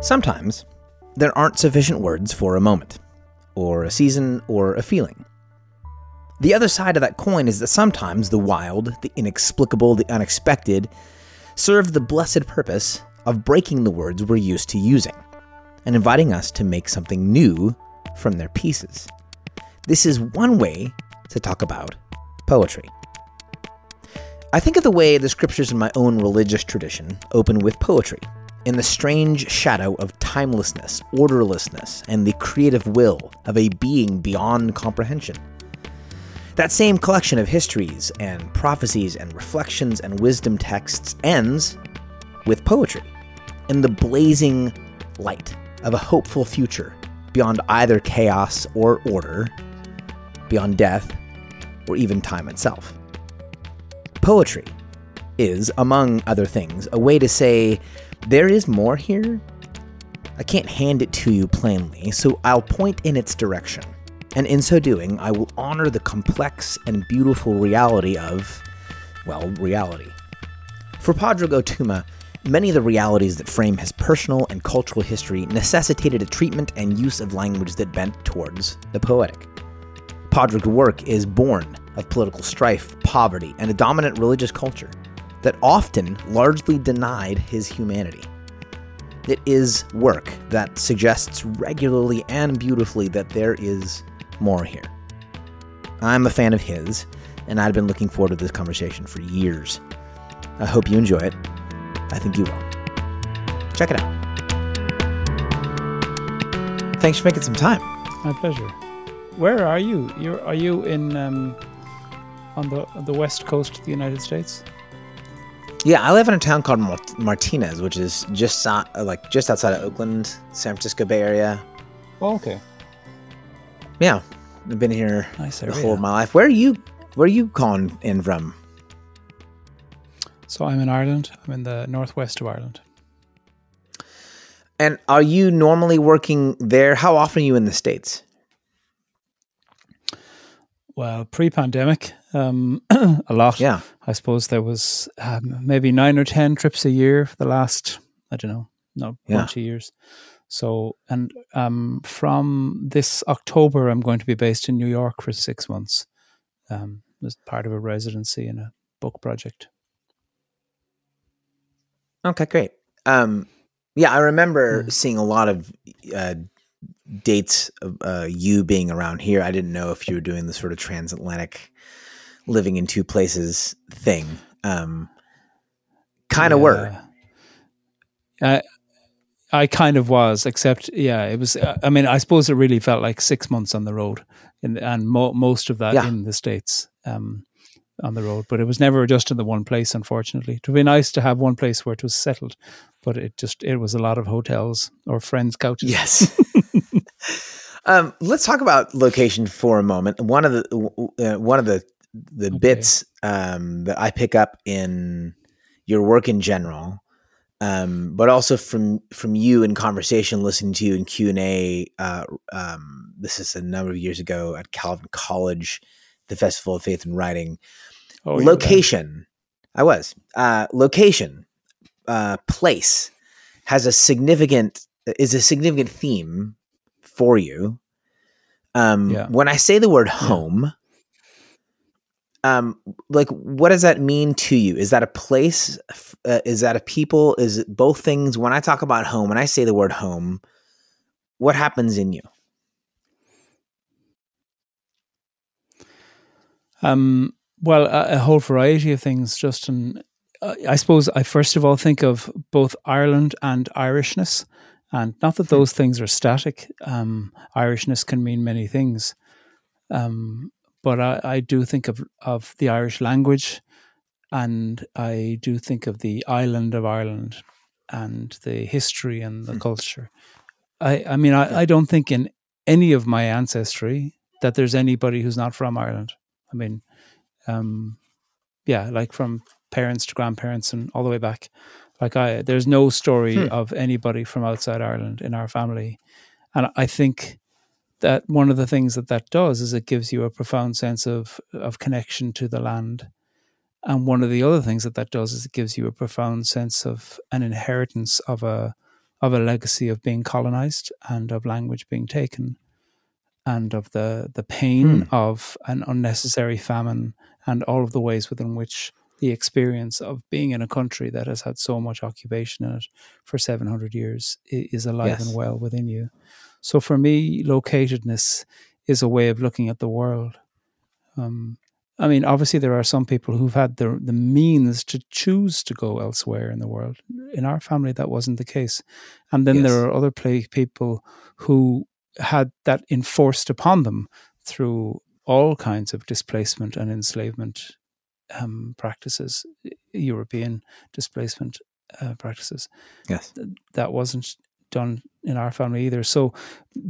Sometimes there aren't sufficient words for a moment, or a season, or a feeling. The other side of that coin is that sometimes the wild, the inexplicable, the unexpected serve the blessed purpose of breaking the words we're used to using and inviting us to make something new from their pieces. This is one way to talk about poetry. I think of the way the scriptures in my own religious tradition open with poetry, in the strange shadow of timelessness, orderlessness, and the creative will of a being beyond comprehension. That same collection of histories and prophecies and reflections and wisdom texts ends with poetry, in the blazing light of a hopeful future beyond either chaos or order, beyond death or even time itself. Poetry is, among other things, a way to say, there is more here. I can't hand it to you plainly, so I'll point in its direction. And in so doing, I will honor the complex and beautiful reality of, well, reality. For Padraig Ó Tuama, many of the realities that frame his personal and cultural history necessitated a treatment and use of language that bent towards the poetic. Padraig's work is born of political strife, poverty, and a dominant religious culture that often largely denied his humanity. It is work that suggests regularly and beautifully that there is more here. I'm a fan of his, and I've been looking forward to this conversation for years. I hope you enjoy it. I think you will. Check it out. Thanks for making some time. My pleasure. Where are you? You're are you in um, on the the west coast of the United States? Yeah, I live in a town called Martinez, which is just uh, like just outside of Oakland, San Francisco Bay Area. Oh, okay. Yeah, I've been here nice the whole of my life. Where are you? Where are you calling in from? So I'm in Ireland. I'm in the northwest of Ireland. And are you normally working there? How often are you in the states? Well, pre-pandemic, um, a lot. Yeah, I suppose there was um, maybe nine or ten trips a year for the last I don't know, no yeah. bunch of years. So, and um, from this October, I'm going to be based in New York for six months um, as part of a residency in a book project. Okay, great. Um, yeah, I remember mm. seeing a lot of uh, dates of uh, you being around here. I didn't know if you were doing the sort of transatlantic living in two places thing. Um, kind of yeah. were. I I kind of was, except yeah, it was. Uh, I mean, I suppose it really felt like six months on the road, in, and mo- most of that yeah. in the states. Um, on the road, but it was never just in the one place. Unfortunately, it would be nice to have one place where it was settled, but it just it was a lot of hotels or friends' couches. Yes. um, let's talk about location for a moment. One of the uh, one of the the okay. bits um, that I pick up in your work in general, um, but also from from you in conversation, listening to you in Q and A. Uh, um, this is a number of years ago at Calvin College, the Festival of Faith and Writing. Oh, location. I was uh, location, uh, place has a significant is a significant theme for you. Um, yeah. When I say the word home. Um, like what does that mean to you? Is that a place? Uh, is that a people? Is it both things? When I talk about home, when I say the word home, what happens in you? Um, well, a, a, whole variety of things, Justin. Uh, I suppose I first of all think of both Ireland and Irishness, and not that hmm. those things are static. Um, Irishness can mean many things, um, but I, I, do think of of the Irish language, and I do think of the island of Ireland, and the history and the hmm. culture. I, I mean, I, I don't think in any of my ancestry that there's anybody who's not from Ireland. I mean, um, yeah, like from parents to grandparents and all the way back. Like I, there's no story hmm. of anybody from outside Ireland in our family, and I think that one of the things that that does is it gives you a profound sense of of connection to the land, and one of the other things that that does is it gives you a profound sense of an inheritance of a of a legacy of being colonized and of language being taken and of the the pain hmm. of an unnecessary famine and all of the ways within which the experience of being in a country that has had so much occupation in it for 700 years is alive yes. and well within you. So for me, locatedness is a way of looking at the world. Um, I mean, obviously, there are some people who've had the the means to choose to go elsewhere in the world. In our family, that wasn't the case, and then yes. there are other play people who had that enforced upon them through all kinds of displacement and enslavement um, practices, European displacement uh, practices. Yes, that wasn't done in our family either. So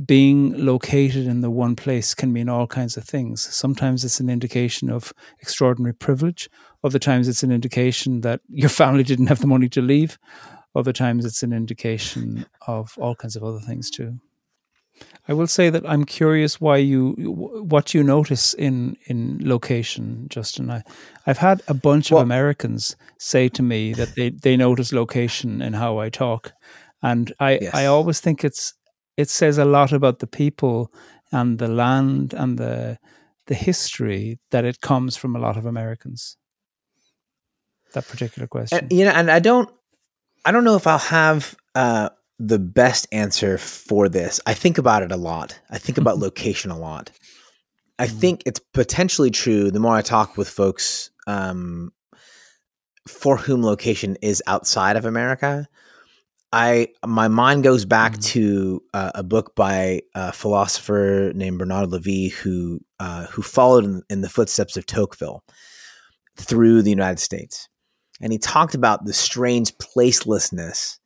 being located in the one place can mean all kinds of things. Sometimes it's an indication of extraordinary privilege. Other times it's an indication that your family didn't have the money to leave. Other times it's an indication of all kinds of other things too. I will say that I'm curious why you what you notice in in location, Justin. I I've had a bunch well, of Americans say to me that they they notice location in how I talk, and I yes. I always think it's it says a lot about the people and the land and the the history that it comes from a lot of Americans. That particular question, and, you know, and I don't I don't know if I'll have uh, the best answer for this. I think about it a lot. I think about location a lot. I mm. think it's potentially true. The more I talk with folks um, for whom location is outside of America, I my mind goes back mm. to uh, a book by a philosopher named Bernard Levy who uh, who followed in, in, the footsteps of Tocqueville through the United States, and he talked about the strange placelessness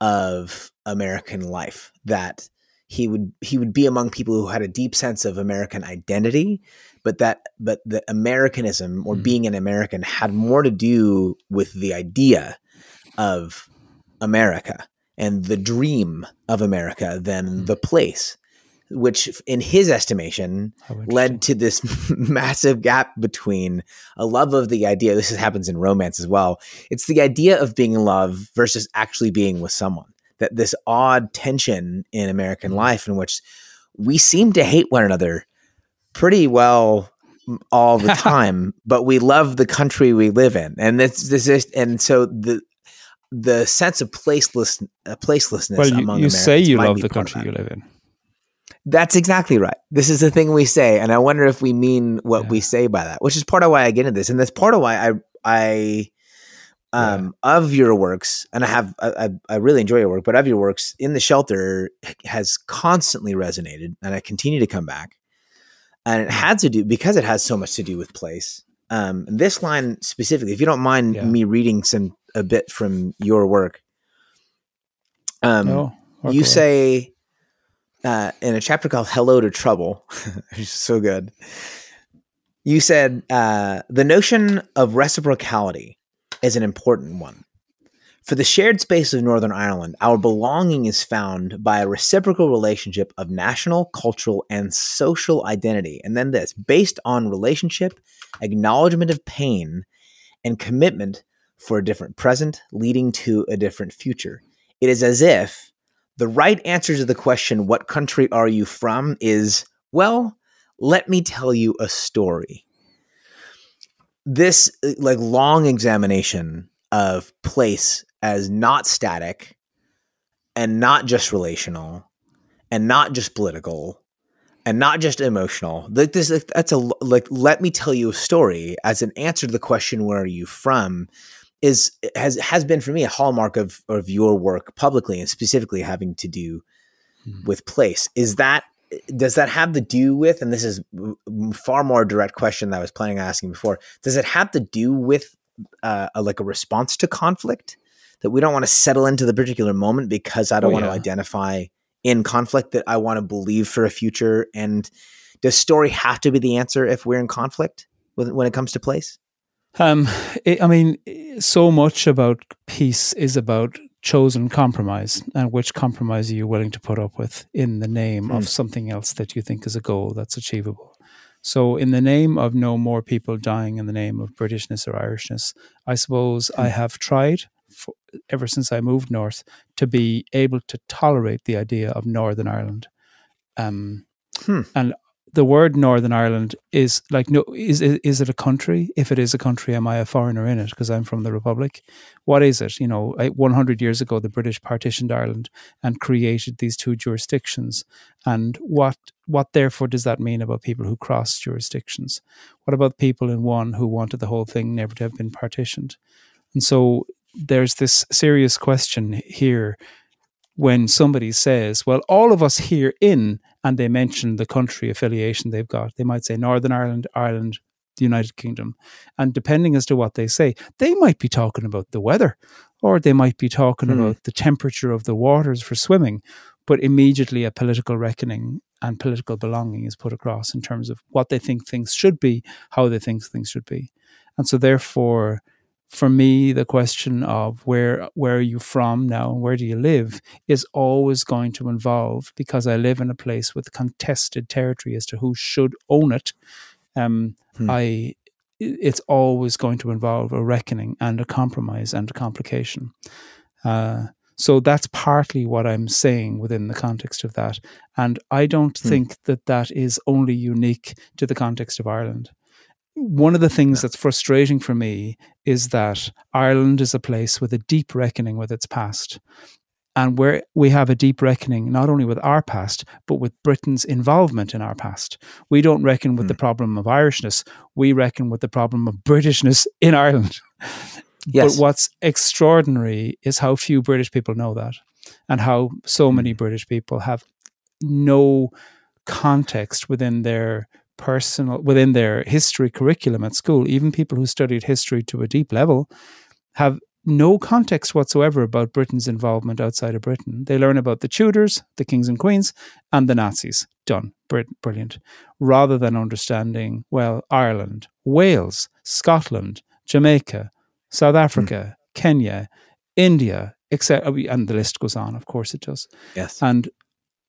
of American life that he would he would be among people who had a deep sense of American identity, but that but that Americanism or mm. being an American had more to do with the idea of America and the dream of America than mm the place, which, in his estimation, led to this massive gap between a love of the idea. This happens in romance as well. It's the idea of being in love versus actually being with someone. That this odd tension in American mm life in which we seem to hate one another pretty well all the time, but we love the country we live in, and this this is and so the the sense of placeless uh, placelessness well, you, among you Americans say you love the country you live in. That's exactly right. This is the thing we say, and I wonder if we mean what yeah. we say by that, which is part of why I get into this, and that's part of why I I um yeah. of your works, and I have I, I really enjoy your work, but of your works in the shelter has constantly resonated, and I continue to come back, and it had to do because it has so much to do with place. Um, this line specifically, if you don't mind yeah. me reading some a bit from your work. Um, oh, okay. you say uh, in a chapter called "Hello to Trouble," which is so good. You said uh, the notion of reciprocality is an important one. For the shared space of Northern Ireland, our belonging is found by a reciprocal relationship of national, cultural, and social identity. And then this based on relationship, acknowledgement of pain, and commitment for a different present, leading to a different future. It is as if the right answer to the question, What country are you from? is, Well, let me tell you a story. This uh, like long examination of place as not static and not just relational and not just political and not just emotional. Like this, that's a like. Let me tell you a story as an answer to the question, "Where are you from?" Is has has been for me a hallmark of of your work publicly and specifically having to do mm-hmm. with place. Is that does that have to do with and this is far more direct question that I was planning on asking before. Does it have to do with uh, a, like a response to conflict that we don't want to settle into the particular moment because I don't oh, want yeah. to identify in conflict that I want to believe for a future and does story have to be the answer if we're in conflict when it comes to place? Um, it, I mean, so much about peace is about chosen compromise and which compromise are you willing to put up with in the name of hmm. something else that you think is a goal that's achievable. So, in the name of no more people dying in the name of Britishness or Irishness, I suppose I hmm. have tried for, ever since I moved north to be able to tolerate the idea of Northern Ireland. Um, hmm. And the word Northern Ireland is like no is is it a country? If it is a country, am I a foreigner in it because I'm from the Republic? What is it? You know, 100 years ago, the British partitioned Ireland and created these two jurisdictions. And what what therefore does that mean about people who cross jurisdictions? What about people in one who wanted the whole thing never to have been partitioned? And so there's this serious question here when somebody says, well, all of us here in, and they mention the country affiliation they've got, they might say Northern Ireland, Ireland, the United Kingdom. And depending as to what they say, they might be talking about the weather or they might be talking mm. about the temperature of the waters for swimming. But immediately a political reckoning and political belonging is put across in terms of what they think things should be, how they think things should be. And so, therefore, for me, the question of where where are you from now and where do you live is always going to involve because I live in a place with contested territory as to who should own it. Um, hmm. I it's always going to involve a reckoning and a compromise and a complication. Uh, so that's partly what I'm saying within the context of that. And I don't hmm. think that that is only unique to the context of Ireland one of the things that's frustrating for me is that Ireland is a place with a deep reckoning with its past. And where we have a deep reckoning not only with our past, but with Britain's involvement in our past. We don't reckon with mm. the hmm. problem of Irishness, we reckon with the problem of Britishness in Ireland. Yes. But what's extraordinary is how few British people know that, and how so many hmm. British people have no context within their personal within their history curriculum at school, even people who studied history to a deep level have no context whatsoever about Britain's involvement outside of Britain. They learn about the Tudors, the kings and queens, and the Nazis. Done. Brilliant. Rather than understanding, well, Ireland, Wales, Scotland, Jamaica, South hmm. Africa, mm. Kenya, India, etc. And the list goes on, of course it does. Yes. And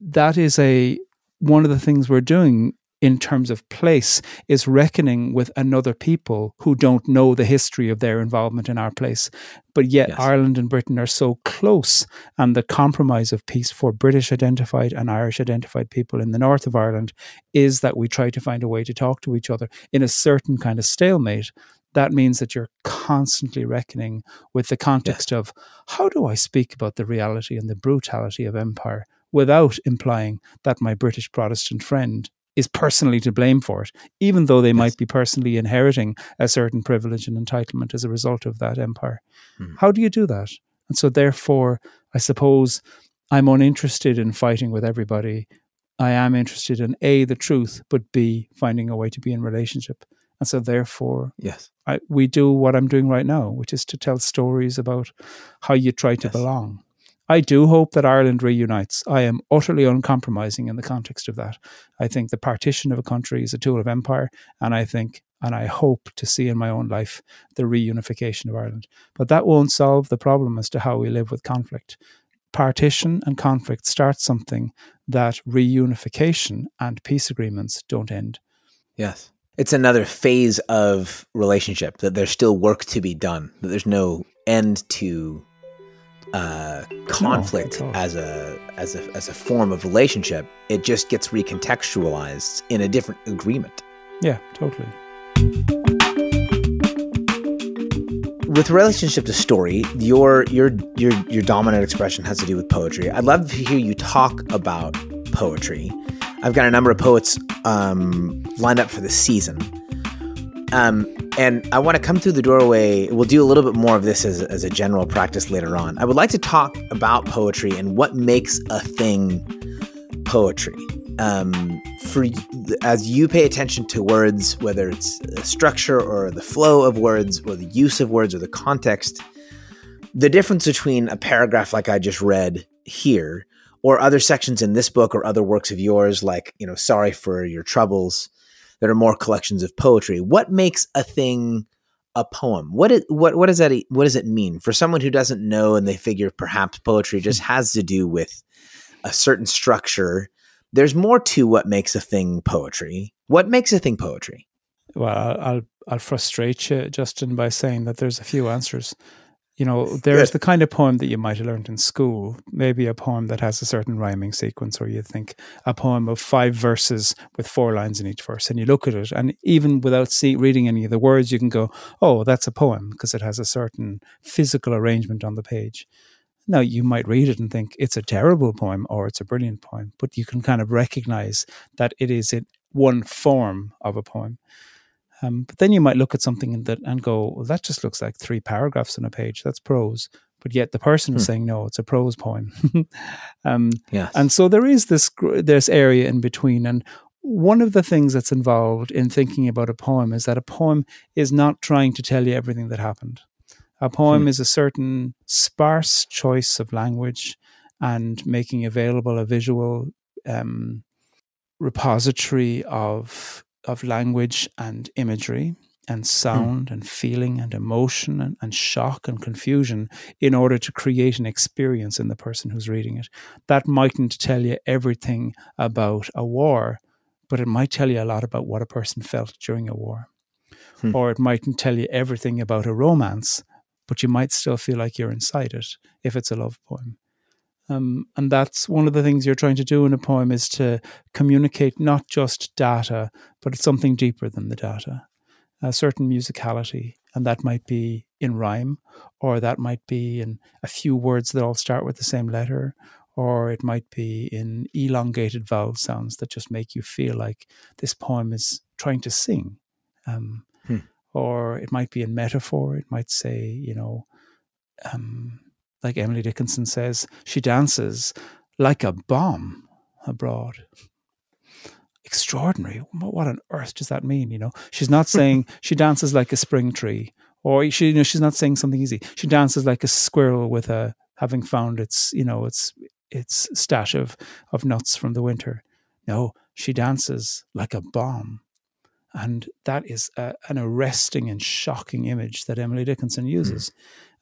that is a one of the things we're doing in terms of place is reckoning with another people who don't know the history of their involvement in our place. But yet, yes. Ireland and Britain are so close, and the compromise of peace for British identified and Irish identified people in the north of Ireland is that we try to find a way to talk to each other in a certain kind of stalemate. That means that you're constantly reckoning with the context yes. of how do I speak about the reality and the brutality of empire without implying that my British Protestant friend is personally to blame for it, even though they yes. might be personally inheriting a certain privilege and entitlement as a result of that empire. Mm. How do you do that? And so, therefore, I suppose I'm uninterested in fighting with everybody. I am interested in A, the truth, but B, finding a way to be in relationship. And so, therefore, yes, I, we do what I'm doing right now, which is to tell stories about how you try to yes. belong. I do hope that Ireland reunites. I am utterly uncompromising in the context of that. I think the partition of a country is a tool of empire, and I think and I hope to see in my own life the reunification of Ireland. But that won't solve the problem as to how we live with conflict. Partition and conflict start something that reunification and peace agreements don't end. Yes. It's another phase of relationship that there's still work to be done, that there's no end to uh, conflict no, as a as a as a form of relationship. It just gets recontextualized in a different agreement. Yeah, totally. With relationship to story, your your your your dominant expression has to do with poetry. I'd love to hear you talk about poetry. I've got a number of poets um, lined up for the season. Um, and I want to come through the doorway. We'll do a little bit more of this as, as a general practice later on. I would like to talk about poetry and what makes a thing poetry. Um, for as you pay attention to words, whether it's structure or the flow of words or the use of words or the context, the difference between a paragraph like I just read here or other sections in this book or other works of yours, like you know, sorry for your troubles that are more collections of poetry. What makes a thing a poem? What it, what what does that what does it mean for someone who doesn't know and they figure perhaps poetry hmm. just has to do with a certain structure? There's more to what makes a thing poetry. What makes a thing poetry? Well, I'll I'll frustrate you, Justin, by saying that there's a few answers. You know, there's the kind of poem that you might have learned in school, maybe a poem that has a certain rhyming sequence, or you think a poem of five verses with four lines in each verse, and you look at it, and even without see, reading any of the words, you can go, "Oh, that's a poem," because it has a certain physical arrangement on the page. Now, you might read it and think it's a terrible poem or it's a brilliant poem, but you can kind of recognize that it is in one form of a poem. Um, but then you might look at something that and go, well, that just looks like three paragraphs on a page. That's prose. But yet the person is hmm. saying, no, it's a prose poem. um, yes. And so there is this this area in between. And one of the things that's involved in thinking about a poem is that a poem is not trying to tell you everything that happened. A poem hmm. is a certain sparse choice of language and making available a visual um, repository of of language and imagery and hmm. sound mm. and feeling and emotion and, and, shock and confusion in order to create an experience in the person who's reading it. That mightn't tell you everything about a war, but it might tell you a lot about what a person felt during a war. Mm. Or it mightn't tell you everything about a romance, but you might still feel like you're inside it if it's a love poem. Um, and that's one of the things you're trying to do in a poem is to communicate not just data, but it's something deeper than the data, a certain musicality. And that might be in rhyme, or that might be in a few words that all start with the same letter, or it might be in elongated vowel sounds that just make you feel like this poem is trying to sing. Um, hmm. Or it might be in metaphor. It might say, you know, um, like Emily Dickinson says, she dances like a bomb abroad. Extraordinary. What on earth does that mean? You know, she's not saying she dances like a spring tree, or she, you know, she's not saying something easy. She dances like a squirrel with a having found its, you know, its its stash of of nuts from the winter. No, she dances like a bomb. And that is a, an arresting and shocking image that Emily Dickinson uses. Mm.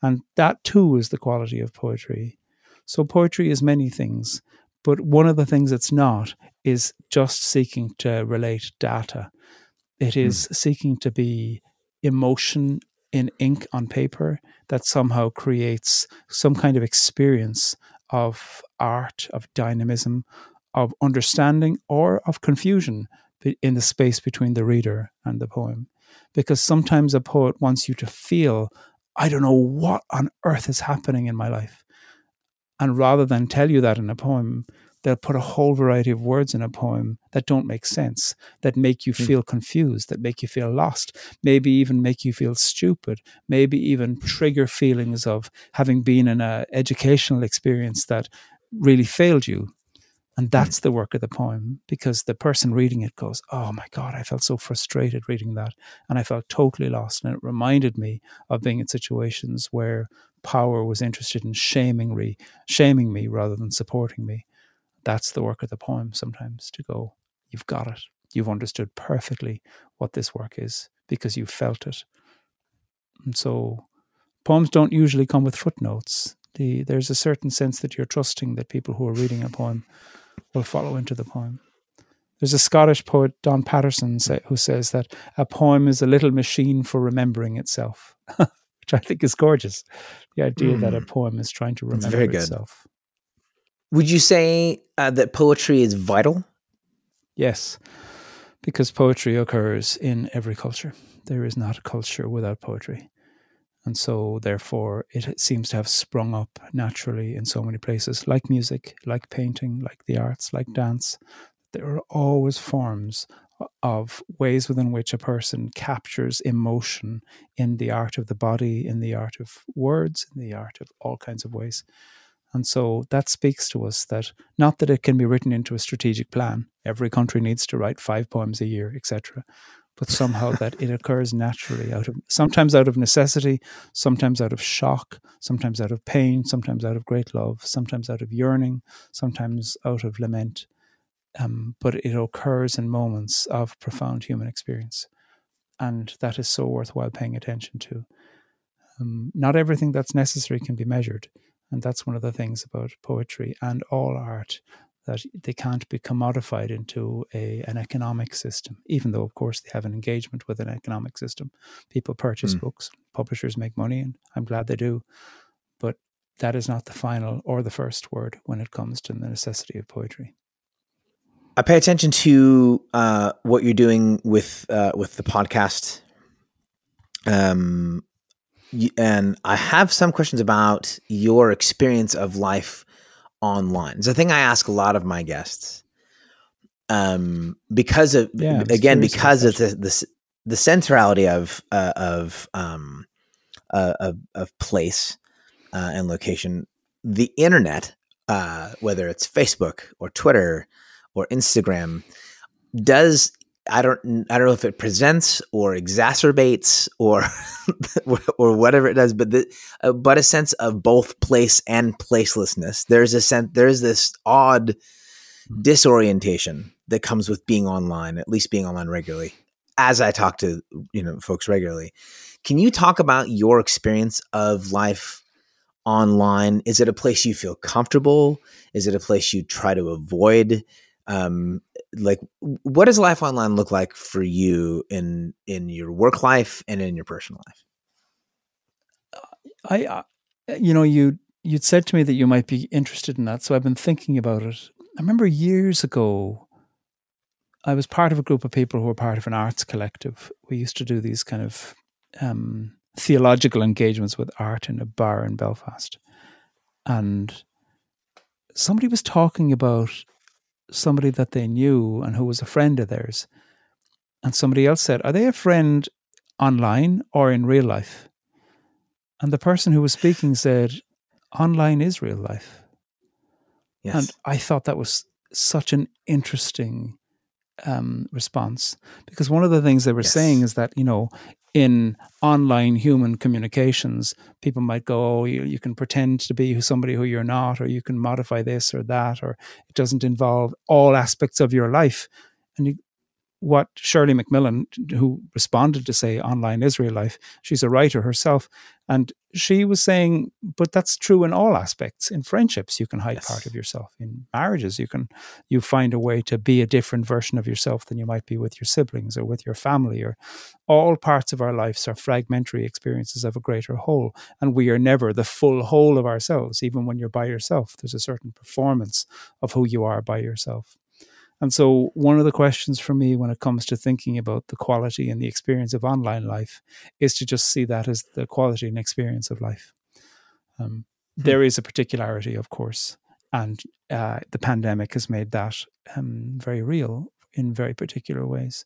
And that too is the quality of poetry. So poetry is many things, but one of the things it's not is just seeking to relate data. It hmm. mm. seeking to be emotion in ink on paper that somehow creates some kind of experience of art, of dynamism, of understanding, or of confusion in the space between the reader and the poem. Because sometimes a poet wants you to feel I don't know what on earth is happening in my life. And rather than tell you that in a poem, they'll put a whole variety of words in a poem that don't make sense, that make you hmm. feel confused, that make you feel lost, maybe even make you feel stupid, maybe even trigger feelings of having been in an educational experience that really failed you and hmm. that's the work of the poem because the person reading it goes, Oh my God, I felt so frustrated reading that. And I felt totally lost. And it reminded me of being in situations where power was interested in shaming me, shaming me rather than supporting me. That's the work of the poem sometimes to go, You've got it. You've understood perfectly what this work is because you felt it. And so poems don't usually come with footnotes. The, there's a certain sense that you're trusting that people who are reading a poem will follow into the poem. There's a Scottish poet, Don Paterson, say, who says that a poem is a little machine for remembering itself, which I think is gorgeous. The idea mm. that a hmm. poem is trying to remember very good. itself. Would you say uh, that poetry is vital? Yes, because poetry occurs in every culture. There is not a culture without poetry. And so, therefore, it seems to have sprung up naturally in so many places, like music, like painting, like the arts, like mm. dance. There are always forms of ways within which a person captures emotion in the art of the body, in the art of words, in the art of all kinds of ways. And so that speaks to us that not that it can be written into a strategic plan. Every country needs to write five poems a year, etc but somehow that it occurs naturally out of sometimes out of necessity, sometimes out of shock, sometimes out of pain, sometimes out of great love, sometimes out of yearning, sometimes out of lament. Um, but it occurs in moments of profound human experience. And that is so worthwhile paying attention to. Um, not everything that's necessary can be measured. And that's one of the things about poetry and all art that they can't be commodified into a an economic system, even though, of course, they have an engagement with an economic system. People purchase mm. books, publishers make money, and I'm glad they do. But that is not the final or the first word when it comes to the necessity of poetry. I pay attention to uh, what you're doing with uh, with the podcast, um, and I have some questions about your experience of life online. It's a thing I ask a lot of my guests. Um, because of yeah, again, because of the, the, the centrality of uh, of um, uh, of, of place uh, and location, the internet, uh, whether it's Facebook or Twitter or Instagram, does I don't I don't know if it presents or exacerbates or or whatever it does, but the uh, but a sense of both place and placelessness. There's a sense there's this odd disorientation that comes with being online, at least being online regularly. As I talk to you know folks regularly, can you talk about your experience of life online? Is it a place you feel comfortable? Is it a place you try to avoid? Um, like what does life online look like for you in in your work life and in your personal life? I uh, you know you you'd said to me that you might be interested in that so i've been thinking about it. I remember years ago i was part of a group of people who were part of an arts collective. We used to do these kind of um, theological engagements with art in a bar in belfast and somebody was talking about somebody that they knew and who was a friend of theirs. And somebody else said, Are they a friend online or in real life? And the person who was speaking said, Online is real life. Yes. And I thought that was such an interesting um, response because one of the things they were yes. saying is that, you know, in online human communications, people might go, oh, you, you can pretend to be somebody who you're not, or you can modify this or that, or it doesn't involve all aspects of your life. And you, what Shirley MacMillan, who responded to say online Israel life, she's a writer herself, and she was saying, but that's true in all aspects. In friendships, you can hide yes. part of yourself. In marriages, you can you find a way to be a different version of yourself than you might be with your siblings or with your family. Or all parts of our lives are fragmentary experiences of a greater whole, and we are never the full whole of ourselves. Even when you're by yourself, there's a certain performance of who you are by yourself. And so, one of the questions for me when it comes to thinking about the quality and the experience of online life is to just see that as the quality and experience of life. Um, hmm. There is a particularity, of course, and uh, the pandemic has made that um, very real in very particular ways.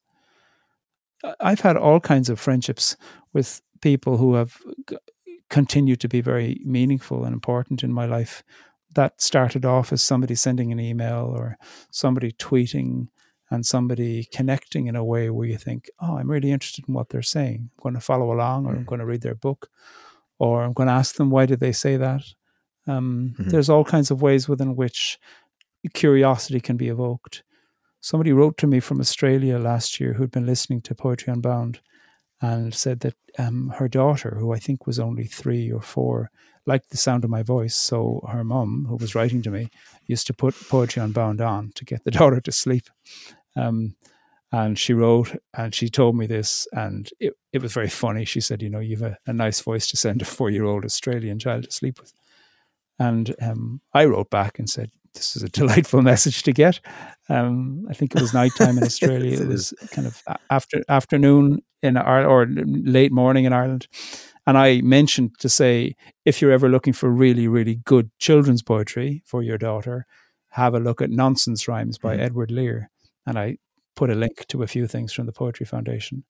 I've had all kinds of friendships with people who have continued to be very meaningful and important in my life that started off as somebody sending an email or somebody tweeting and somebody connecting in a way where you think, oh, I'm really interested in what they're saying. I'm going to follow along or mm. I'm going to read their book or I'm going to ask them, why did they say that? Um, mm-hmm. There's all kinds of ways within which curiosity can be evoked. Somebody wrote to me from Australia last year who'd been listening to Poetry Unbound and said that um, her daughter, who I think was only three or four, liked the sound of my voice. So her mum, who was writing to me, used to put Poetry Unbound on to get the daughter to sleep. Um, and she wrote and she told me this, and it, it was very funny. She said, You know, you've a, a nice voice to send a four year old Australian child to sleep with. And um, I wrote back and said, This is a delightful message to get. Um, I think it was nighttime in Australia. it was kind of after afternoon in Ireland or late morning in Ireland. And I mentioned to say, if you're ever looking for really, really good children's poetry for your daughter, have a look at Nonsense Rhymes by mm-hmm. Edward Lear. And I put a link to a few things from the Poetry Foundation.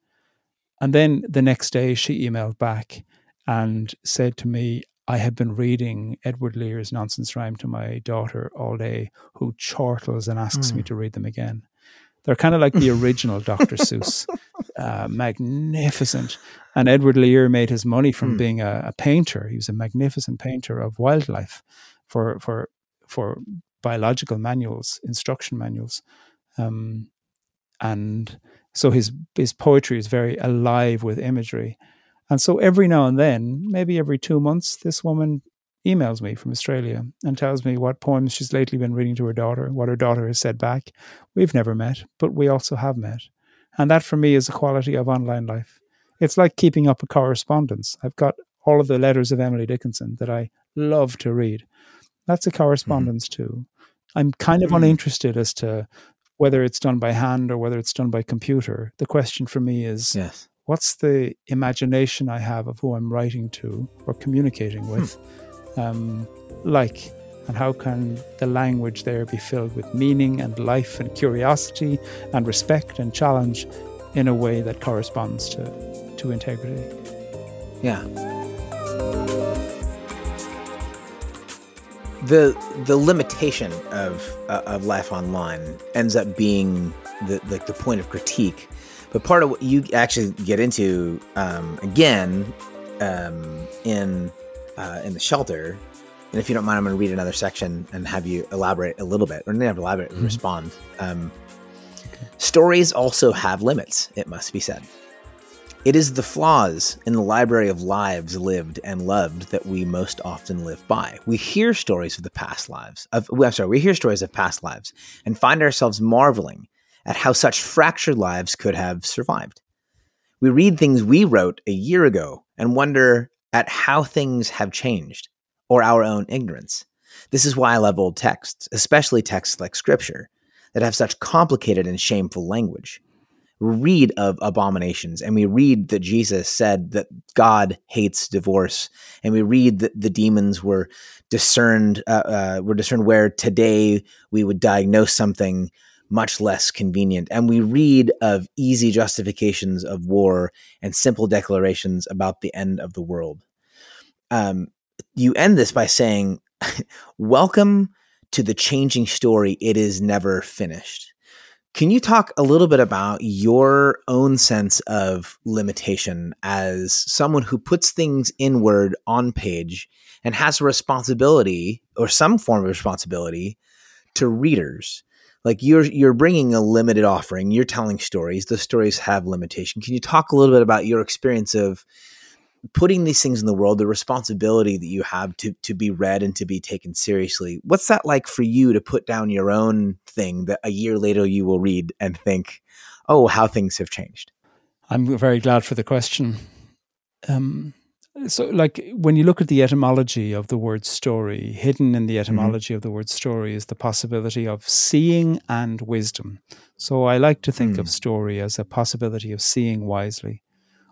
And then the next day, she emailed back and said to me, I had been reading Edward Lear's Nonsense Rhyme to my daughter all day, who chortles and asks mm. me to read them again. They're kind of like the original Dr. Seuss, uh, magnificent. And Edward Lear made his money from mm. being a, a, painter. He was a magnificent painter of wildlife for for for biological manuals, instruction manuals, um, and so his his poetry is very alive with imagery. And so every now and then, maybe every two months, this woman emails me from Australia and tells me what poems she's lately been reading to her daughter, what her daughter has said back. We've never met, but we also have met. And that for me is a quality of online life. It's like keeping up a correspondence. I've got all of the letters of Emily Dickinson that I love to read. That's a correspondence mm-hmm. too. I'm kind of mm-hmm. uninterested as to whether it's done by hand or whether it's done by computer. The question for me is yes. what's the imagination I have of who I'm writing to or communicating with? Hmm. Um, like, and how can the language there be filled with meaning and life and curiosity and respect and challenge in a way that corresponds to, to integrity? Yeah. the the limitation of uh, of life online ends up being the like the point of critique. But part of what you actually get into um, again um, in uh, in the shelter, and if you don't mind, I'm going to read another section and have you elaborate a little bit, or not elaborate, mm-hmm. respond. Um, okay. Stories also have limits. It must be said. It is the flaws in the library of lives lived and loved that we most often live by. We hear stories of the past lives, of I'm sorry, we hear stories of past lives and find ourselves marveling at how such fractured lives could have survived. We read things we wrote a year ago and wonder at how things have changed or our own ignorance. This is why I love old texts, especially texts like scripture that have such complicated and shameful language We read of abominations and we read that Jesus said that God hates divorce and we read that the demons were discerned uh, uh, were discerned where today we would diagnose something much less convenient. And we read of easy justifications of war and simple declarations about the end of the world. Um, you end this by saying welcome to the changing story. It is never finished. Can you talk a little bit about your own sense of limitation as someone who puts things inward on page and has a responsibility or some form of responsibility to readers? Like you're you're bringing a limited offering, you're telling stories. The stories have limitation. Can you talk a little bit about your experience of putting these things in the world, the responsibility that you have to to be read and to be taken seriously. What's that like for you to put down your own thing that a year later you will read and think, "Oh, how things have changed." I'm very glad for the question. Um, so, like when you look at the etymology of the word story, hidden in the mm-hmm. etymology mm-hmm. of the word story is the possibility of seeing and wisdom. So, I like to think mm. of story as a possibility of seeing wisely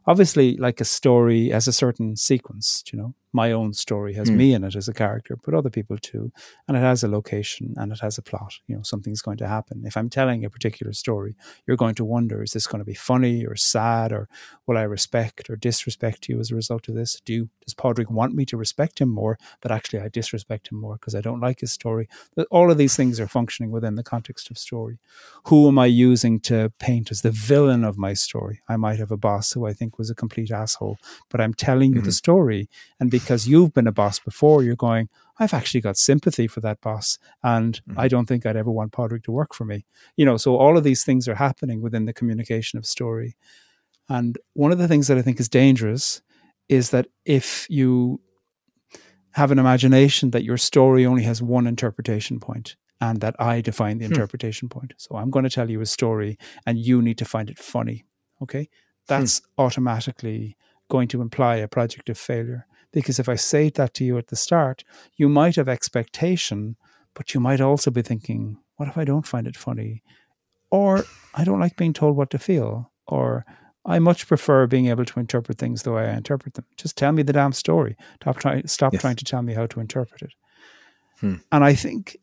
obviously like a story has a certain sequence you know my own story has mm. me in it as a character, but other people too. And it has a location and it has a plot. You know, something's going to happen. If I'm telling a particular story, you're going to wonder, is this going to be funny or sad or will I respect or disrespect you as a result of this? Do you, does Padraig want me to respect him more, but actually I disrespect him more because I don't like his story? All of these things are functioning within the context of story. Who am I using to paint as the villain of my story? I might have a boss who I think was a complete asshole, but I'm telling you mm-hmm. the story and because you've been a boss before, you're going, I've actually got sympathy for that boss. And mm-hmm. I don't think I'd ever want Padraig to work for me. You know, so all of these things are happening within the communication of story. And one of the things that I think is dangerous is that if you have an imagination that your story only has one interpretation point and that I define the hmm. interpretation point. So I'm going to tell you a story and you need to find it funny. Okay. Hmm. That's hmm. automatically going to imply a project of failure. Because if I say that to you at the start, you might have expectation, but you might also be thinking, what if I don't find it funny? Or I don't like being told what to feel. Or I much prefer being able to interpret things the way I interpret them. Just tell me the damn story. Stop, try, stop yes. trying to tell me how to interpret it. Hmm. And I think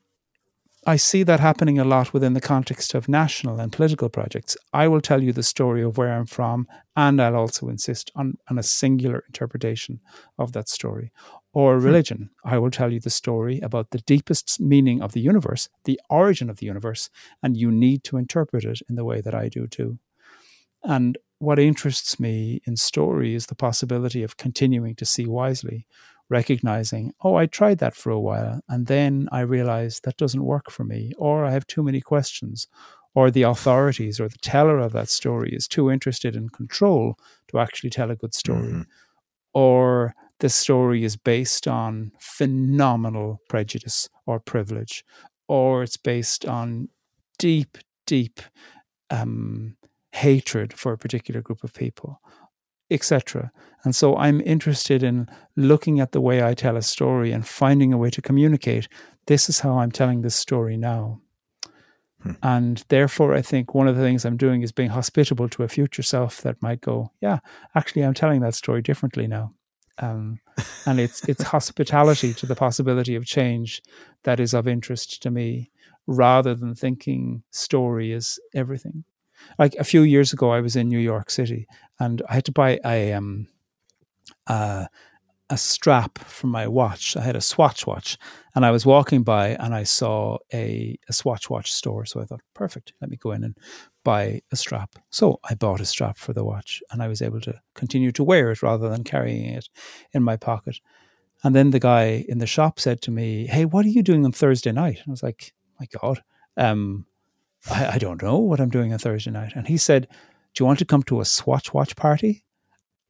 I see that happening a lot within the context of national and political projects. I will tell you the story of where I'm from, and I'll also insist on, on a singular interpretation of that story. Or hmm. religion, I will tell you the story about the deepest meaning of the universe, the origin of the universe, and you need to interpret it in the way that I do too. And what interests me in story is the possibility of continuing to see wisely, recognizing, oh, I tried that for a while, and then I realized that doesn't work for me, or I have too many questions, or the authorities or the teller of that story is too interested in control to actually tell a good story. Mm-hmm. Or the story is based on phenomenal prejudice or privilege, or it's based on deep, deep um, hatred for a particular group of people, etc. And so I'm interested in looking at the way I tell a story and finding a way to communicate this is how I'm telling this story now. Hmm. And therefore, I think one of the things I'm doing is being hospitable to a future self that might go, yeah, actually, I'm telling that story differently now. Um, and it's it's hospitality to the possibility of change that is of interest to me, rather than thinking story is everything. Like a few years ago, I was in New York City, and I had to buy a um, uh, a strap for my watch. I had a Swatch watch, and I was walking by and I saw a, a Swatch watch store. So I thought, perfect, let me go in and buy a strap. So I bought a strap for the watch, and I was able to continue to wear it rather than carrying it in my pocket. And then the guy in the shop said to me, "Hey, what are you doing on Thursday night?" And I was like, "My God, um, I, I don't know what I'm doing on Thursday night." And he said, "Do you want to come to a Swatch watch party?"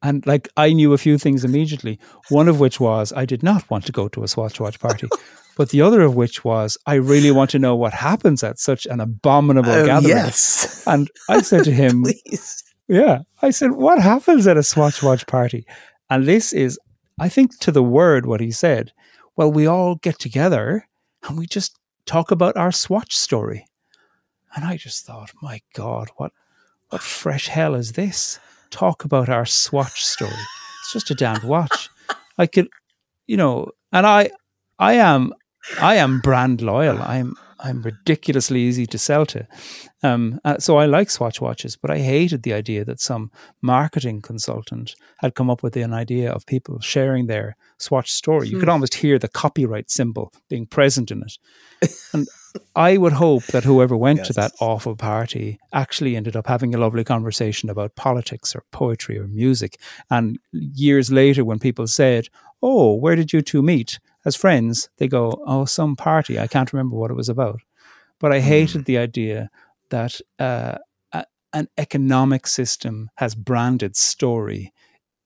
And like I knew a few things immediately. One of which was I did not want to go to a Swatch Watch party. but the other of which was I really want to know what happens at such an abominable uh, gathering. Yes. And I said to him, Yeah. I said, What happens at a Swatch Watch party? And this is, I think, to the word what he said. Well, we all get together and we just talk about our Swatch story. And I just thought, my God, what what fresh hell is this? talk about our Swatch story. It's just a damned watch. I could, you know, and I, I am, I am brand loyal. I'm, I'm ridiculously easy to sell to. Um, uh, so I like Swatch watches, but I hated the idea that some marketing consultant had come up with an idea of people sharing their Swatch story. You could hmm. almost hear the copyright symbol being present in it. And I would hope that whoever went yes. to that awful party actually ended up having a lovely conversation about politics or poetry or music. And years later, when people said, Oh, where did you two meet? As friends, they go, Oh, some party. I can't remember what it was about. But I hated mm. the idea that uh, a, an economic system has branded story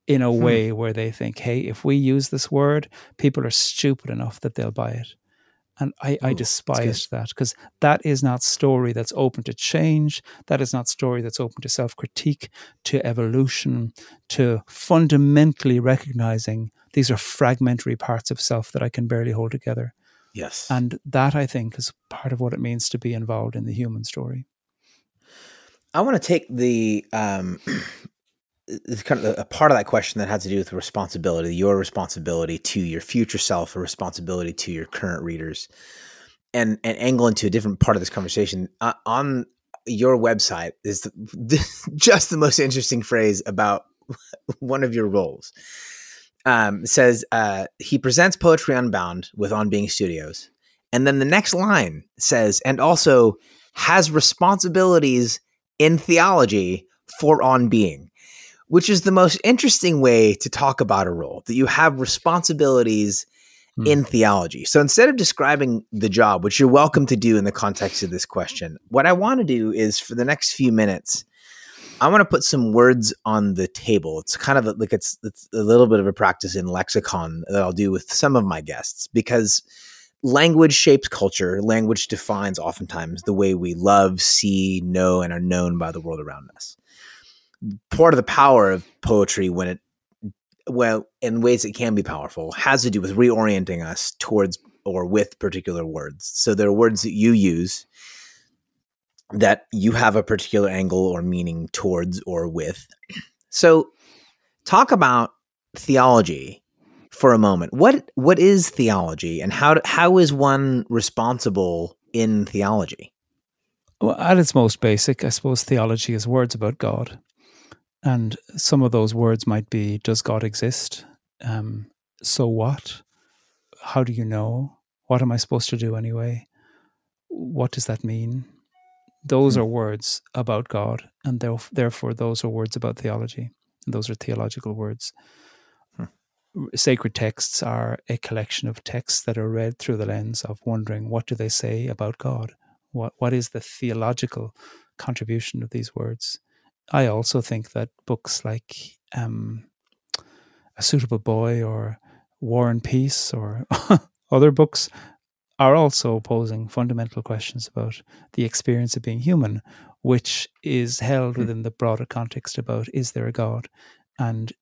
in a hmm. way where they think, hey, if we use this word, people are stupid enough that they'll buy it. And I, I despise that because that is not story that's open to change. That is not story that's open to self critique, to evolution, to fundamentally recognizing these are fragmentary parts of self that I can barely hold together. Yes. And that I think is part of what it means to be involved in the human story. I want to take the um, it's kind of a part of that question that had to do with responsibility, your responsibility to your future self, a responsibility to your current readers, and and angle into a different part of this conversation. Uh, on your website is the, just the most interesting phrase about one of your roles. Um, says uh, he presents poetry unbound with On Being Studios, and then the next line says, and also has responsibilities in theology for On Being which is the most interesting way to talk about a role that you have responsibilities hmm. in theology. So instead of describing the job, which you're welcome to do in the context of this question, what I want to do is for the next few minutes, I want to put some words on the table. It's kind of like it's, it's a little bit of a practice in lexicon that I'll do with some of my guests because language shapes culture. Language defines oftentimes the way we love, see, know, and are known by the world around us part of the power of poetry when it well in ways it can be powerful has to do with reorienting us towards or with particular words so there are words that you use that you have a particular angle or meaning towards or with so talk about theology for a moment what what is theology and how how is one responsible in theology well, at its most basic, I suppose theology is words about God. And some of those words might be Does God exist? Um, so what? How do you know? What am I supposed to do anyway? What does that mean? Those mm. are words about God, and therefore, those are words about theology. And those are theological words. Hmm. Sacred texts are a collection of texts that are read through the lens of wondering what do they say about God? What what is the theological contribution of these words? I also think that books like um, A Suitable Boy or War and Peace or other books are also posing fundamental questions about the experience of being human, which is held hmm. within the broader context about is there a God? And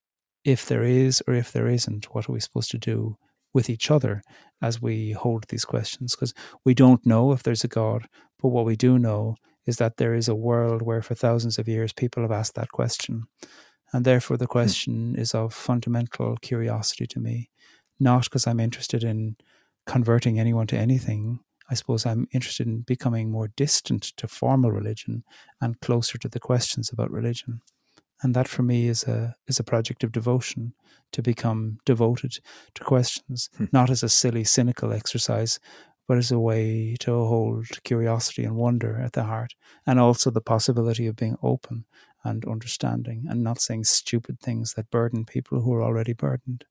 if there is or if there isn't, what are we supposed to do with each other as we hold these questions? Because we don't know if there's a God, but what we do know is that there is a world where for thousands of years people have asked that question. And therefore, the hmm. question is of fundamental curiosity to me, not because I'm interested in converting anyone to anything. I suppose I'm interested in becoming more distant to formal religion and closer to the questions about religion. And that for me is a is a project of devotion to become devoted to questions, hmm. not as a silly, cynical exercise, but as a way to hold curiosity and wonder at the heart, and also the possibility of being open and understanding and not saying stupid things that burden people who are already burdened.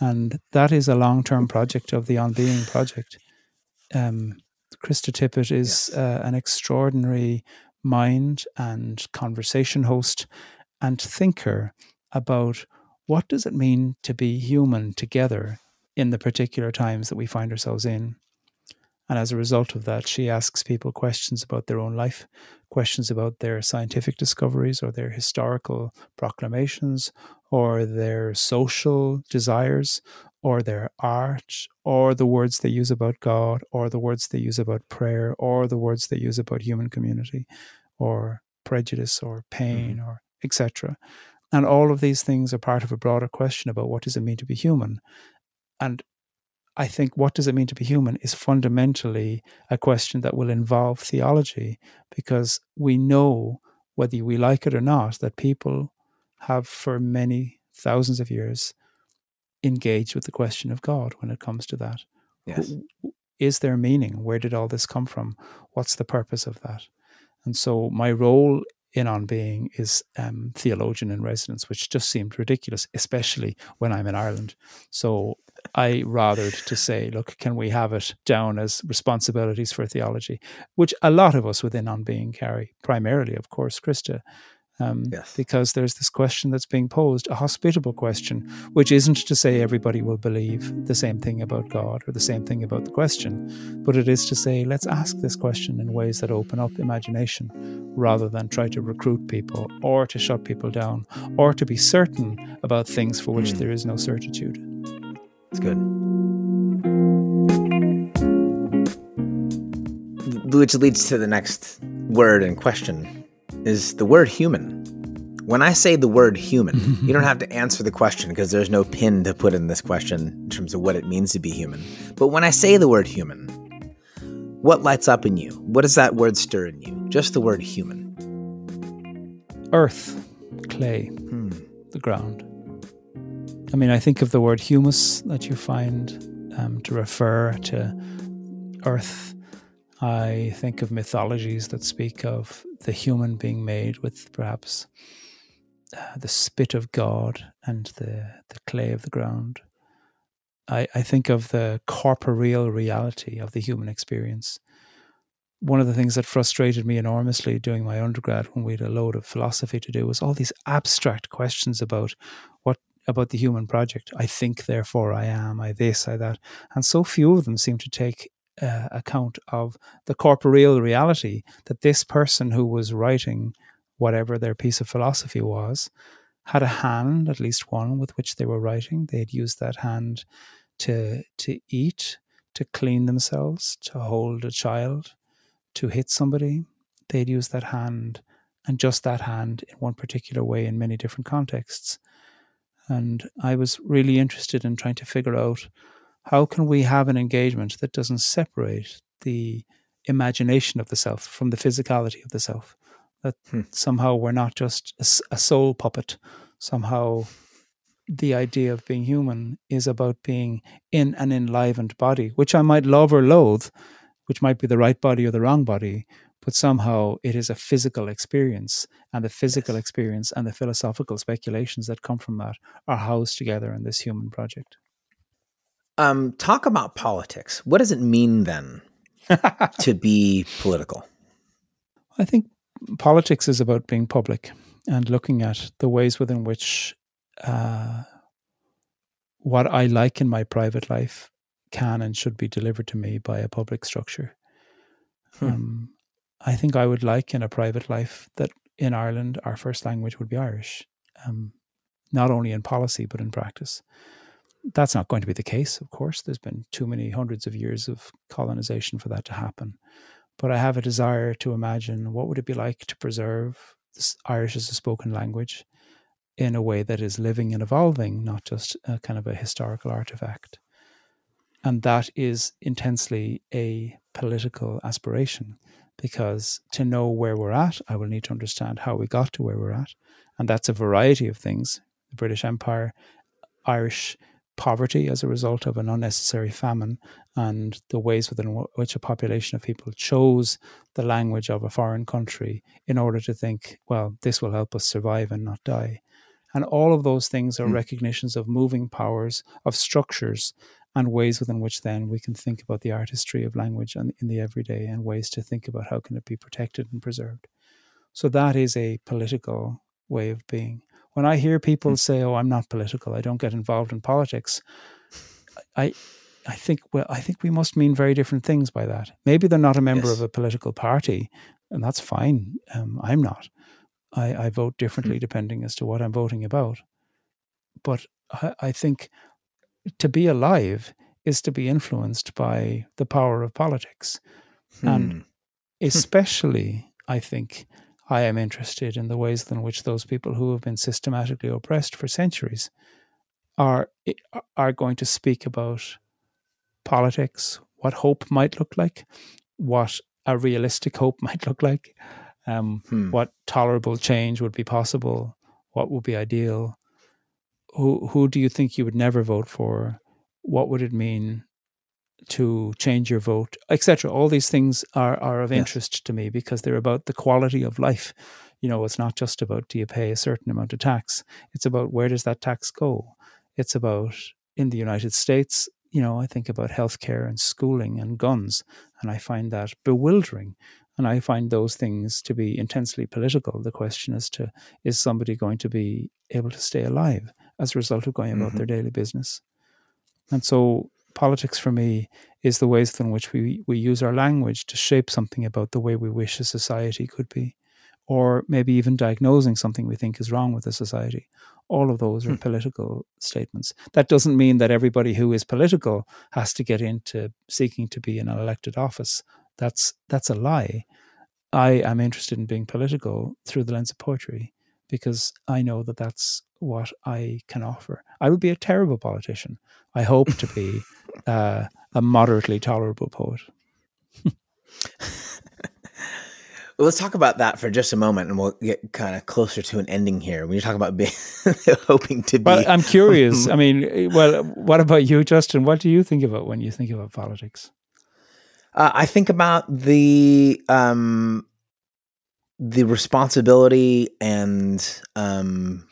And that is a long term project of the On Being project. Um, Krista Tippett is yes. uh, an extraordinary mind and conversation host and thinker about what does it mean to be human together in the particular times that we find ourselves in and as a result of that, she asks people questions about their own life, questions about their scientific discoveries or their historical proclamations or their social desires or their art or the words they use about God or the words they use about prayer or the words they use about human community or prejudice or pain mm-hmm. or etc. And all of these things are part of a broader question about what does it mean to be human? And I think what does it mean to be human is fundamentally a question that will involve theology because we know, whether we like it or not, that people have for many thousands of years engaged with the question of God when it comes to that. Yes. Is there meaning? Where did all this come from? What's the purpose of that? And so my role in on being is um, theologian in residence, which just seemed ridiculous, especially when I'm in Ireland. So I rathered to say, look, can we have it down as responsibilities for theology, which a lot of us within on being carry, primarily, of course, Krista, um, yes. Because there's this question that's being posed, a hospitable question, which isn't to say everybody will believe the same thing about God or the same thing about the question, but it is to say, let's ask this question in ways that open up imagination rather than try to recruit people or to shut people down or to be certain about things for which mm. there is no certitude. It's good. Which leads to the next word in question is the word human. When I say the word human, you don't have to answer the question because there's no pin to put in this question in terms of what it means to be human. But when I say the word human, what lights up in you? What does that word stir in you? Just the word human. Earth, clay, hmm. the ground. I mean, I think of the word humus that you find um, to refer to earth I think of mythologies that speak of the human being made with perhaps uh, the spit of God and the, the clay of the ground. I, I think of the corporeal reality of the human experience. One of the things that frustrated me enormously doing my undergrad when we had a load of philosophy to do was all these abstract questions about what about the human project. I think, therefore I am, I this, I that. And so few of them seem to take uh, account of the corporeal reality that this person who was writing whatever their piece of philosophy was had a hand, at least one, with which they were writing. They'd used that hand to to eat, to clean themselves, to hold a child, to hit somebody. They'd use that hand, and just that hand in one particular way in many different contexts. And I was really interested in trying to figure out how can we have an engagement that doesn't separate the imagination of the self from the physicality of the self? That hmm. somehow we're not just a, a soul puppet. Somehow the idea of being human is about being in an enlivened body, which I might love or loathe, which might be the right body or the wrong body, but somehow it is a physical experience, and the physical yes. experience and the philosophical speculations that come from that are housed together in this human project. Um, talk about politics. What does it mean then to be political? I think politics is about being public and looking at the ways within which uh, what I like in my private life can and should be delivered to me by a public structure. Hmm. Um, I think I would like in a private life that in Ireland our first language would be Irish, um, not only in policy but in practice. That's not going to be the case, of course. There's been too many hundreds of years of colonization for that to happen. But I have a desire to imagine what would it be like to preserve Irish as a spoken language in a way that is living and evolving, not just a kind of a historical artifact. And that is intensely a political aspiration because to know where we're at, I will need to understand how we got to where we're at. And that's a variety of things the British Empire, Irish poverty as a result of an unnecessary famine, and the ways within which a population of people chose the language of a foreign country in order to think, well, this will help us survive and not die. And all of those things are mm. recognitions of moving powers, of structures, and ways within which then we can think about the artistry of language and in the everyday and ways to think about how can it be protected and preserved. So that is a political way of being. When I hear people mm. say, "Oh, I'm not political. I don't get involved in politics," I I think well, I think we must mean very different things by that. Maybe they're not a member yes. of a political party, and that's fine. Um, I'm not. I, I vote differently mm. depending as to what I'm voting about. But I, I think to be alive is to be influenced by the power of politics. Hmm. And especially, I think, I am interested in the ways in which those people who have been systematically oppressed for centuries are are going to speak about politics, what hope might look like, what a realistic hope might look like, um, hmm. what tolerable change would be possible, what would be ideal. Who who do you think you would never vote for? What would it mean to change your vote, etc. All these things are are of yes. interest to me because they're about the quality of life. You know, it's not just about do you pay a certain amount of tax. It's about where does that tax go. It's about in the United States. You know, I think about healthcare and schooling and guns, and I find that bewildering. And I find those things to be intensely political. The question as to is somebody going to be able to stay alive as a result of going about mm-hmm. their daily business? And so politics for me is the ways in which we, we use our language to shape something about the way we wish a society could be, or maybe even diagnosing something we think is wrong with a society. All of those are hmm. political statements. That doesn't mean that everybody who is political has to get into seeking to be in an elected office. That's that's a lie. I am interested in being political through the lens of poetry because I know that that's what I can offer. I would be a terrible politician. I hope to be uh, a moderately tolerable poet. well, let's talk about that for just a moment, and we'll get kind of closer to an ending here. When you talk about being hoping to be, well, I'm curious. I mean, well, what about you, Justin? What do you think about when you think about politics? Uh, I think about the um, the responsibility and um,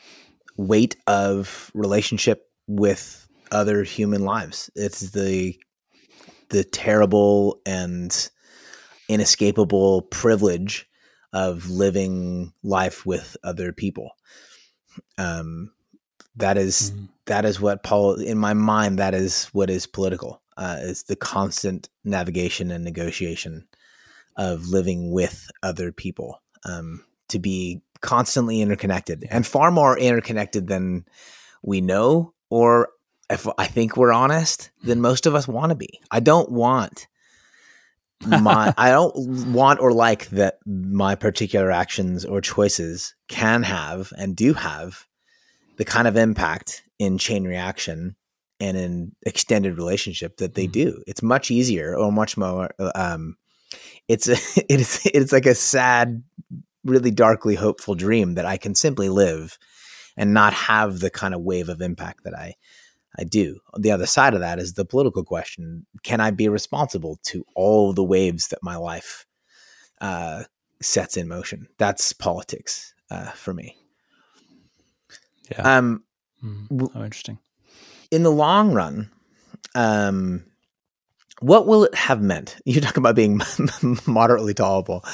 weight of relationship with other human lives. It's the the terrible and inescapable privilege of living life with other people. Um, that is, mm. that is what Paul in my mind. That is what is political. Uh, is the constant navigation and negotiation of living with other people. Um, to be constantly interconnected and far more interconnected than we know or if I think we're honest, than most of us want to be. I don't want my I don't want or like that my particular actions or choices can have and do have the kind of impact in chain reaction and in extended relationship that they mm-hmm. do. It's much easier or much more um it's a, it is it's like a sad really darkly hopeful dream that I can simply live and not have the kind of wave of impact that I I do. The other side of that is the political question: Can I be responsible to all the waves that my life uh, sets in motion? That's politics uh, for me. Yeah. Um. Mm, how interesting. In the long run, um, what will it have meant? You talk about being moderately tolerable.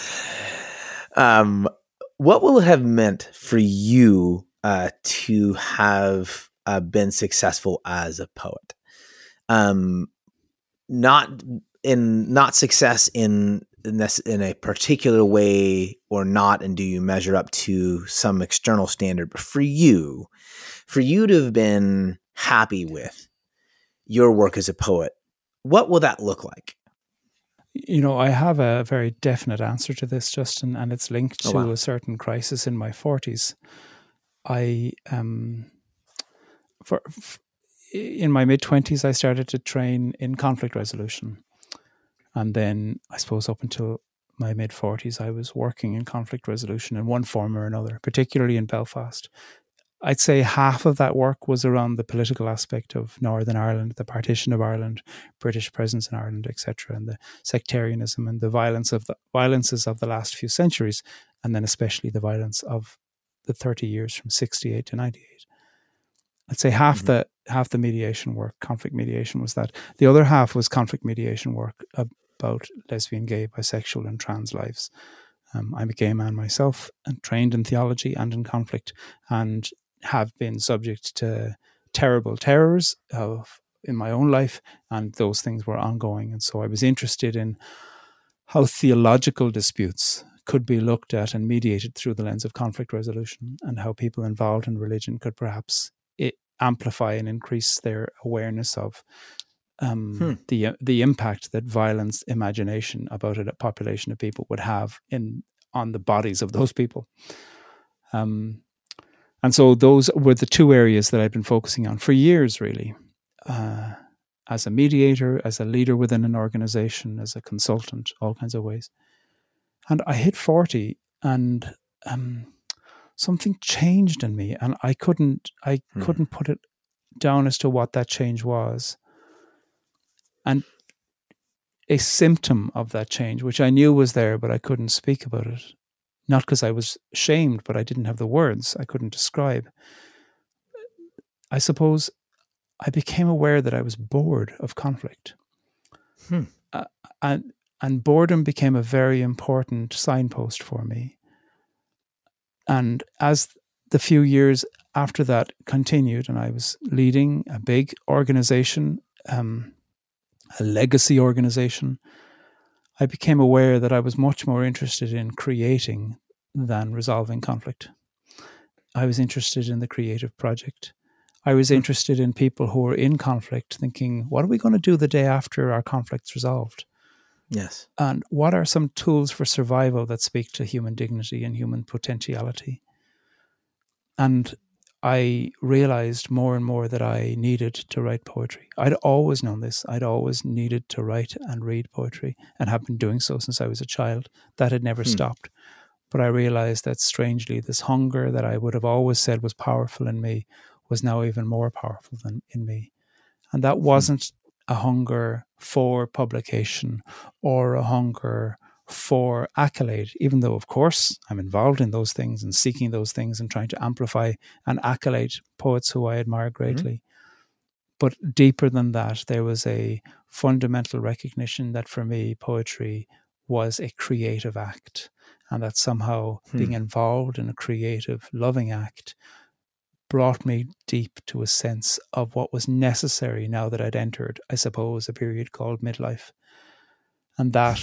Um, what will have meant for you uh, to have uh, been successful as a poet. Um, not in not success in in, this, in a particular way or not, and do you measure up to some external standard? But for you, for you to have been happy with your work as a poet, what will that look like? You know, I have a very definite answer to this, Justin, and it's linked oh, to wow. a certain crisis in my 40s. I, um, for, in my mid 20s, I started to train in conflict resolution. And then I suppose up until my mid 40s, I was working in conflict resolution in one form or another, particularly in Belfast. I'd say half of that work was around the political aspect of Northern Ireland, the partition of Ireland, British presence in Ireland, etc., and the sectarianism and the violence of the violences of the last few centuries, and then especially the violence of the 30 years from 68 to 98. I'd say half mm-hmm. the half the mediation work, conflict mediation, was that. The other half was conflict mediation work about lesbian, gay, bisexual, and trans lives. Um, I'm a gay man myself, and trained in theology and in conflict, and have been subject to terrible terrors of in my own life, and those things were ongoing. And so I was interested in how theological disputes could be looked at and mediated through the lens of conflict resolution, and how people involved in religion could perhaps amplify and increase their awareness of um, hmm. the the impact that violence imagination about a population of people would have in on the bodies of those people. Um, and so those were the two areas that I've been focusing on for years, really, uh, as a mediator, as a leader within an organization, as a consultant, all kinds of ways. And I hit forty, and um, something changed in me and I couldn't I hmm. couldn't put it down as to what that change was. And a symptom of that change, which I knew was there, but I couldn't speak about it. Not because I was shamed, but I didn't have the words. I couldn't describe. I suppose I became aware that I was bored of conflict. Hmm. Uh, and, and boredom became a very important signpost for me. And as the few years after that continued, and I was leading a big organization, um, a legacy organization, I became aware that I was much more interested in creating than resolving conflict. I was interested in the creative project. I was hmm. interested in people who were in conflict thinking, what are we going to do the day after our conflict's resolved? Yes. And what are some tools for survival that speak to human dignity and human potentiality? And I realized more and more that I needed to write poetry. I'd always known this. I'd always needed to write and read poetry and have been doing so since I was a child. That had never hmm. stopped. But I realized that strangely, this hunger that I would have always said was powerful in me was now even more powerful than in me. And that hmm. wasn't a hunger for publication or a hunger for accolade, even though, of course, I'm involved in those things and seeking those things and trying to amplify and accolade poets who I admire mm-hmm. greatly. Mm-hmm. But deeper than that, there was a fundamental recognition that for me, poetry was a creative act, and that somehow hmm. being involved in a creative, loving act brought me deep to a sense of what was necessary now that I'd entered, I suppose, a period called midlife. And that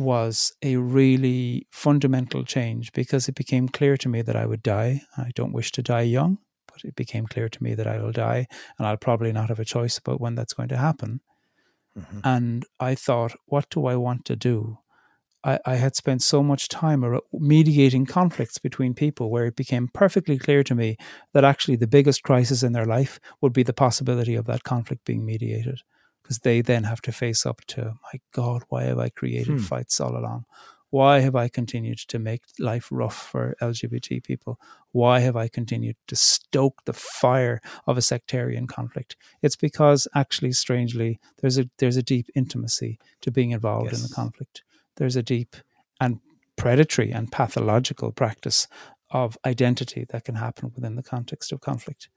was a really fundamental change because it became clear to me that I would die. I don't wish to die young, but it became clear to me that I will die and I'll probably not have a choice about when that's going to happen. Mm-hmm. And I thought, what do I want to do? I, I had spent so much time mediating conflicts between people where it became perfectly clear to me that actually the biggest crisis in their life would be the possibility of that conflict being mediated. Because they then have to face up to, my God, why have I created hmm. fights all along? Why have I continued to make life rough for LGBT people? Why have I continued to stoke the fire of a sectarian conflict? It's because actually, strangely, there's a there's a deep intimacy to being involved yes. in the conflict there's a deep and predatory and pathological practice of identity that can happen within the context of conflict.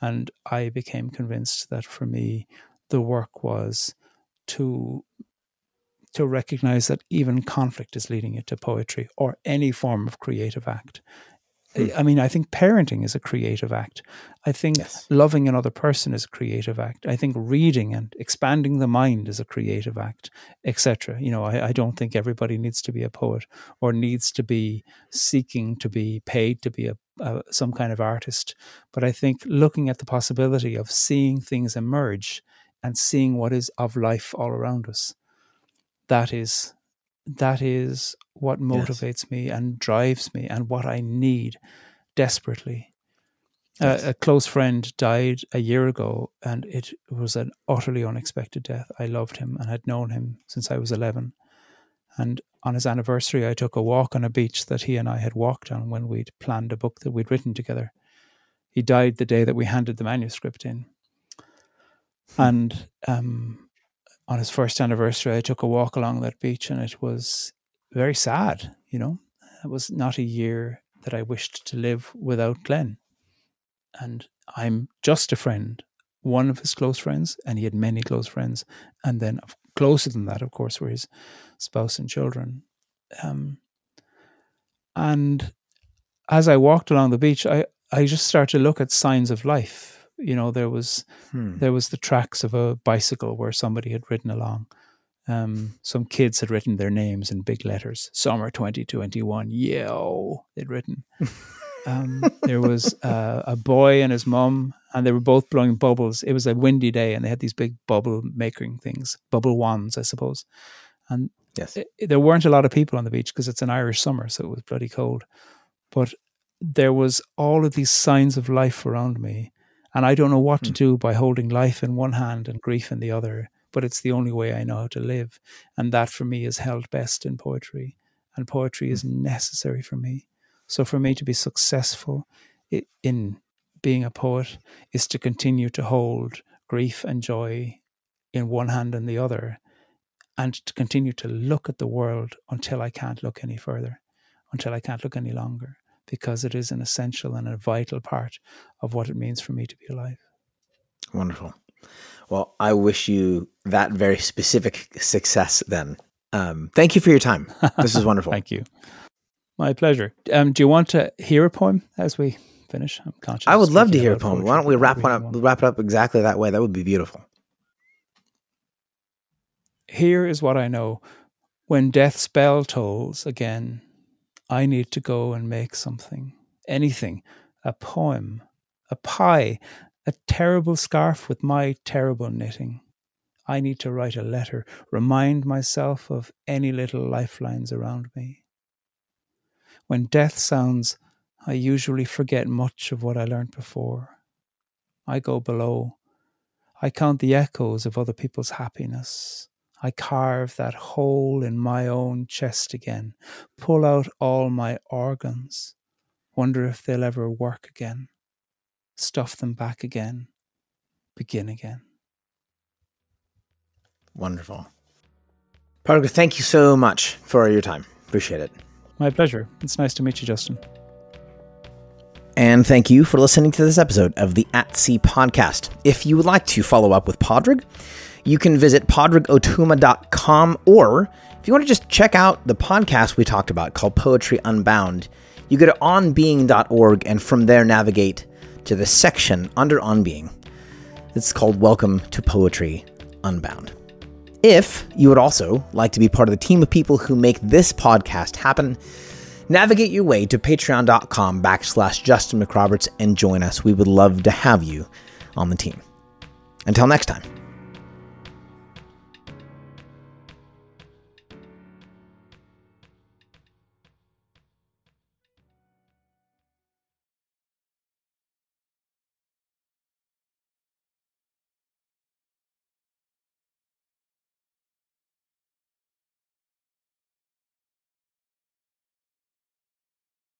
And I became convinced that for me, the work was to to recognize that even conflict is leading you to poetry or any form of creative act. Hmm. I mean, I think parenting is a creative act. I think yes. loving another person is a creative act. I think reading and expanding the mind is a creative act, etc. You know, I, I, don't think everybody needs to be a poet or needs to be seeking to be paid to be a, a some kind of artist. But I think looking at the possibility of seeing things emerge and seeing what is of life all around us, that is that is what motivates yes. me and drives me and what I need desperately. Yes. Uh, a close friend died a year ago, and it was an utterly unexpected death. I loved him and had known him since I was 11. And on his anniversary, I took a walk on a beach that he and I had walked on when we'd planned a book that we'd written together. He died the day that we handed the manuscript in. Hmm. And um, on his first anniversary, I took a walk along that beach, and it was very sad. You know, it was not a year that I wished to live without Glenn. And I'm just a friend, one of his close friends, and he had many close friends. And then closer than that, of course, were his spouse and children. Um, and as I walked along the beach, I, I just started to look at signs of life you know there was hmm. there was the tracks of a bicycle where somebody had ridden along. Um, some kids had written their names in big letters. Summer 2021 yo they'd written. Um, there was uh, a boy and his mum and they were both blowing bubbles. It was a windy day and they had these big bubble making things bubble wands i suppose. And yes. it, there weren't a lot of people on the beach because it's an irish summer so it was bloody cold. But there was all of these signs of life around me and I don't know what to hmm. do by holding life in one hand and grief in the other, but it's the only way I know how to live. And that for me is held best in poetry. And poetry is hmm. necessary for me. So for me to be successful in being a poet is to continue to hold grief and joy in one hand and the other, and to continue to look at the world until I can't look any further, until I can't look any longer because it is an essential and a vital part of what it means for me to be alive. Wonderful. Well, I wish you that very specific success then. Um, thank you for your time. This is wonderful. thank you. My pleasure. Um, do you want to hear a poem as we finish? I'm conscious. I would love to hear a poem. Why don't we wrap one up, wrap it up exactly that way? That would be beautiful. Here is what I know. When death's bell tolls again, I need to go and make something, anything, a poem, a pie, a terrible scarf with my terrible knitting. I need to write a letter, remind myself of any little lifelines around me. When death sounds, I usually forget much of what I learnt before. I go below. I count the echoes of other people's happiness. I carve that hole in my own chest again, pull out all my organs, wonder if they'll ever work again, stuff them back again, begin again. Wonderful. Padraig, thank you so much for your time. Appreciate it. My pleasure. It's nice to meet you, Justin. And thank you for listening to this episode of the At Sea podcast. If you would like to follow up with Padraig, you can visit padraigotuma.com or if you want to just check out the podcast we talked about called Poetry Unbound, you go to onbeing.org and from there navigate to the section under On Being. It's called Welcome to Poetry Unbound. If you would also like to be part of the team of people who make this podcast happen, navigate your way to patreon.com backslash Justin McRoberts and join us. We would love to have you on the team. Until next time.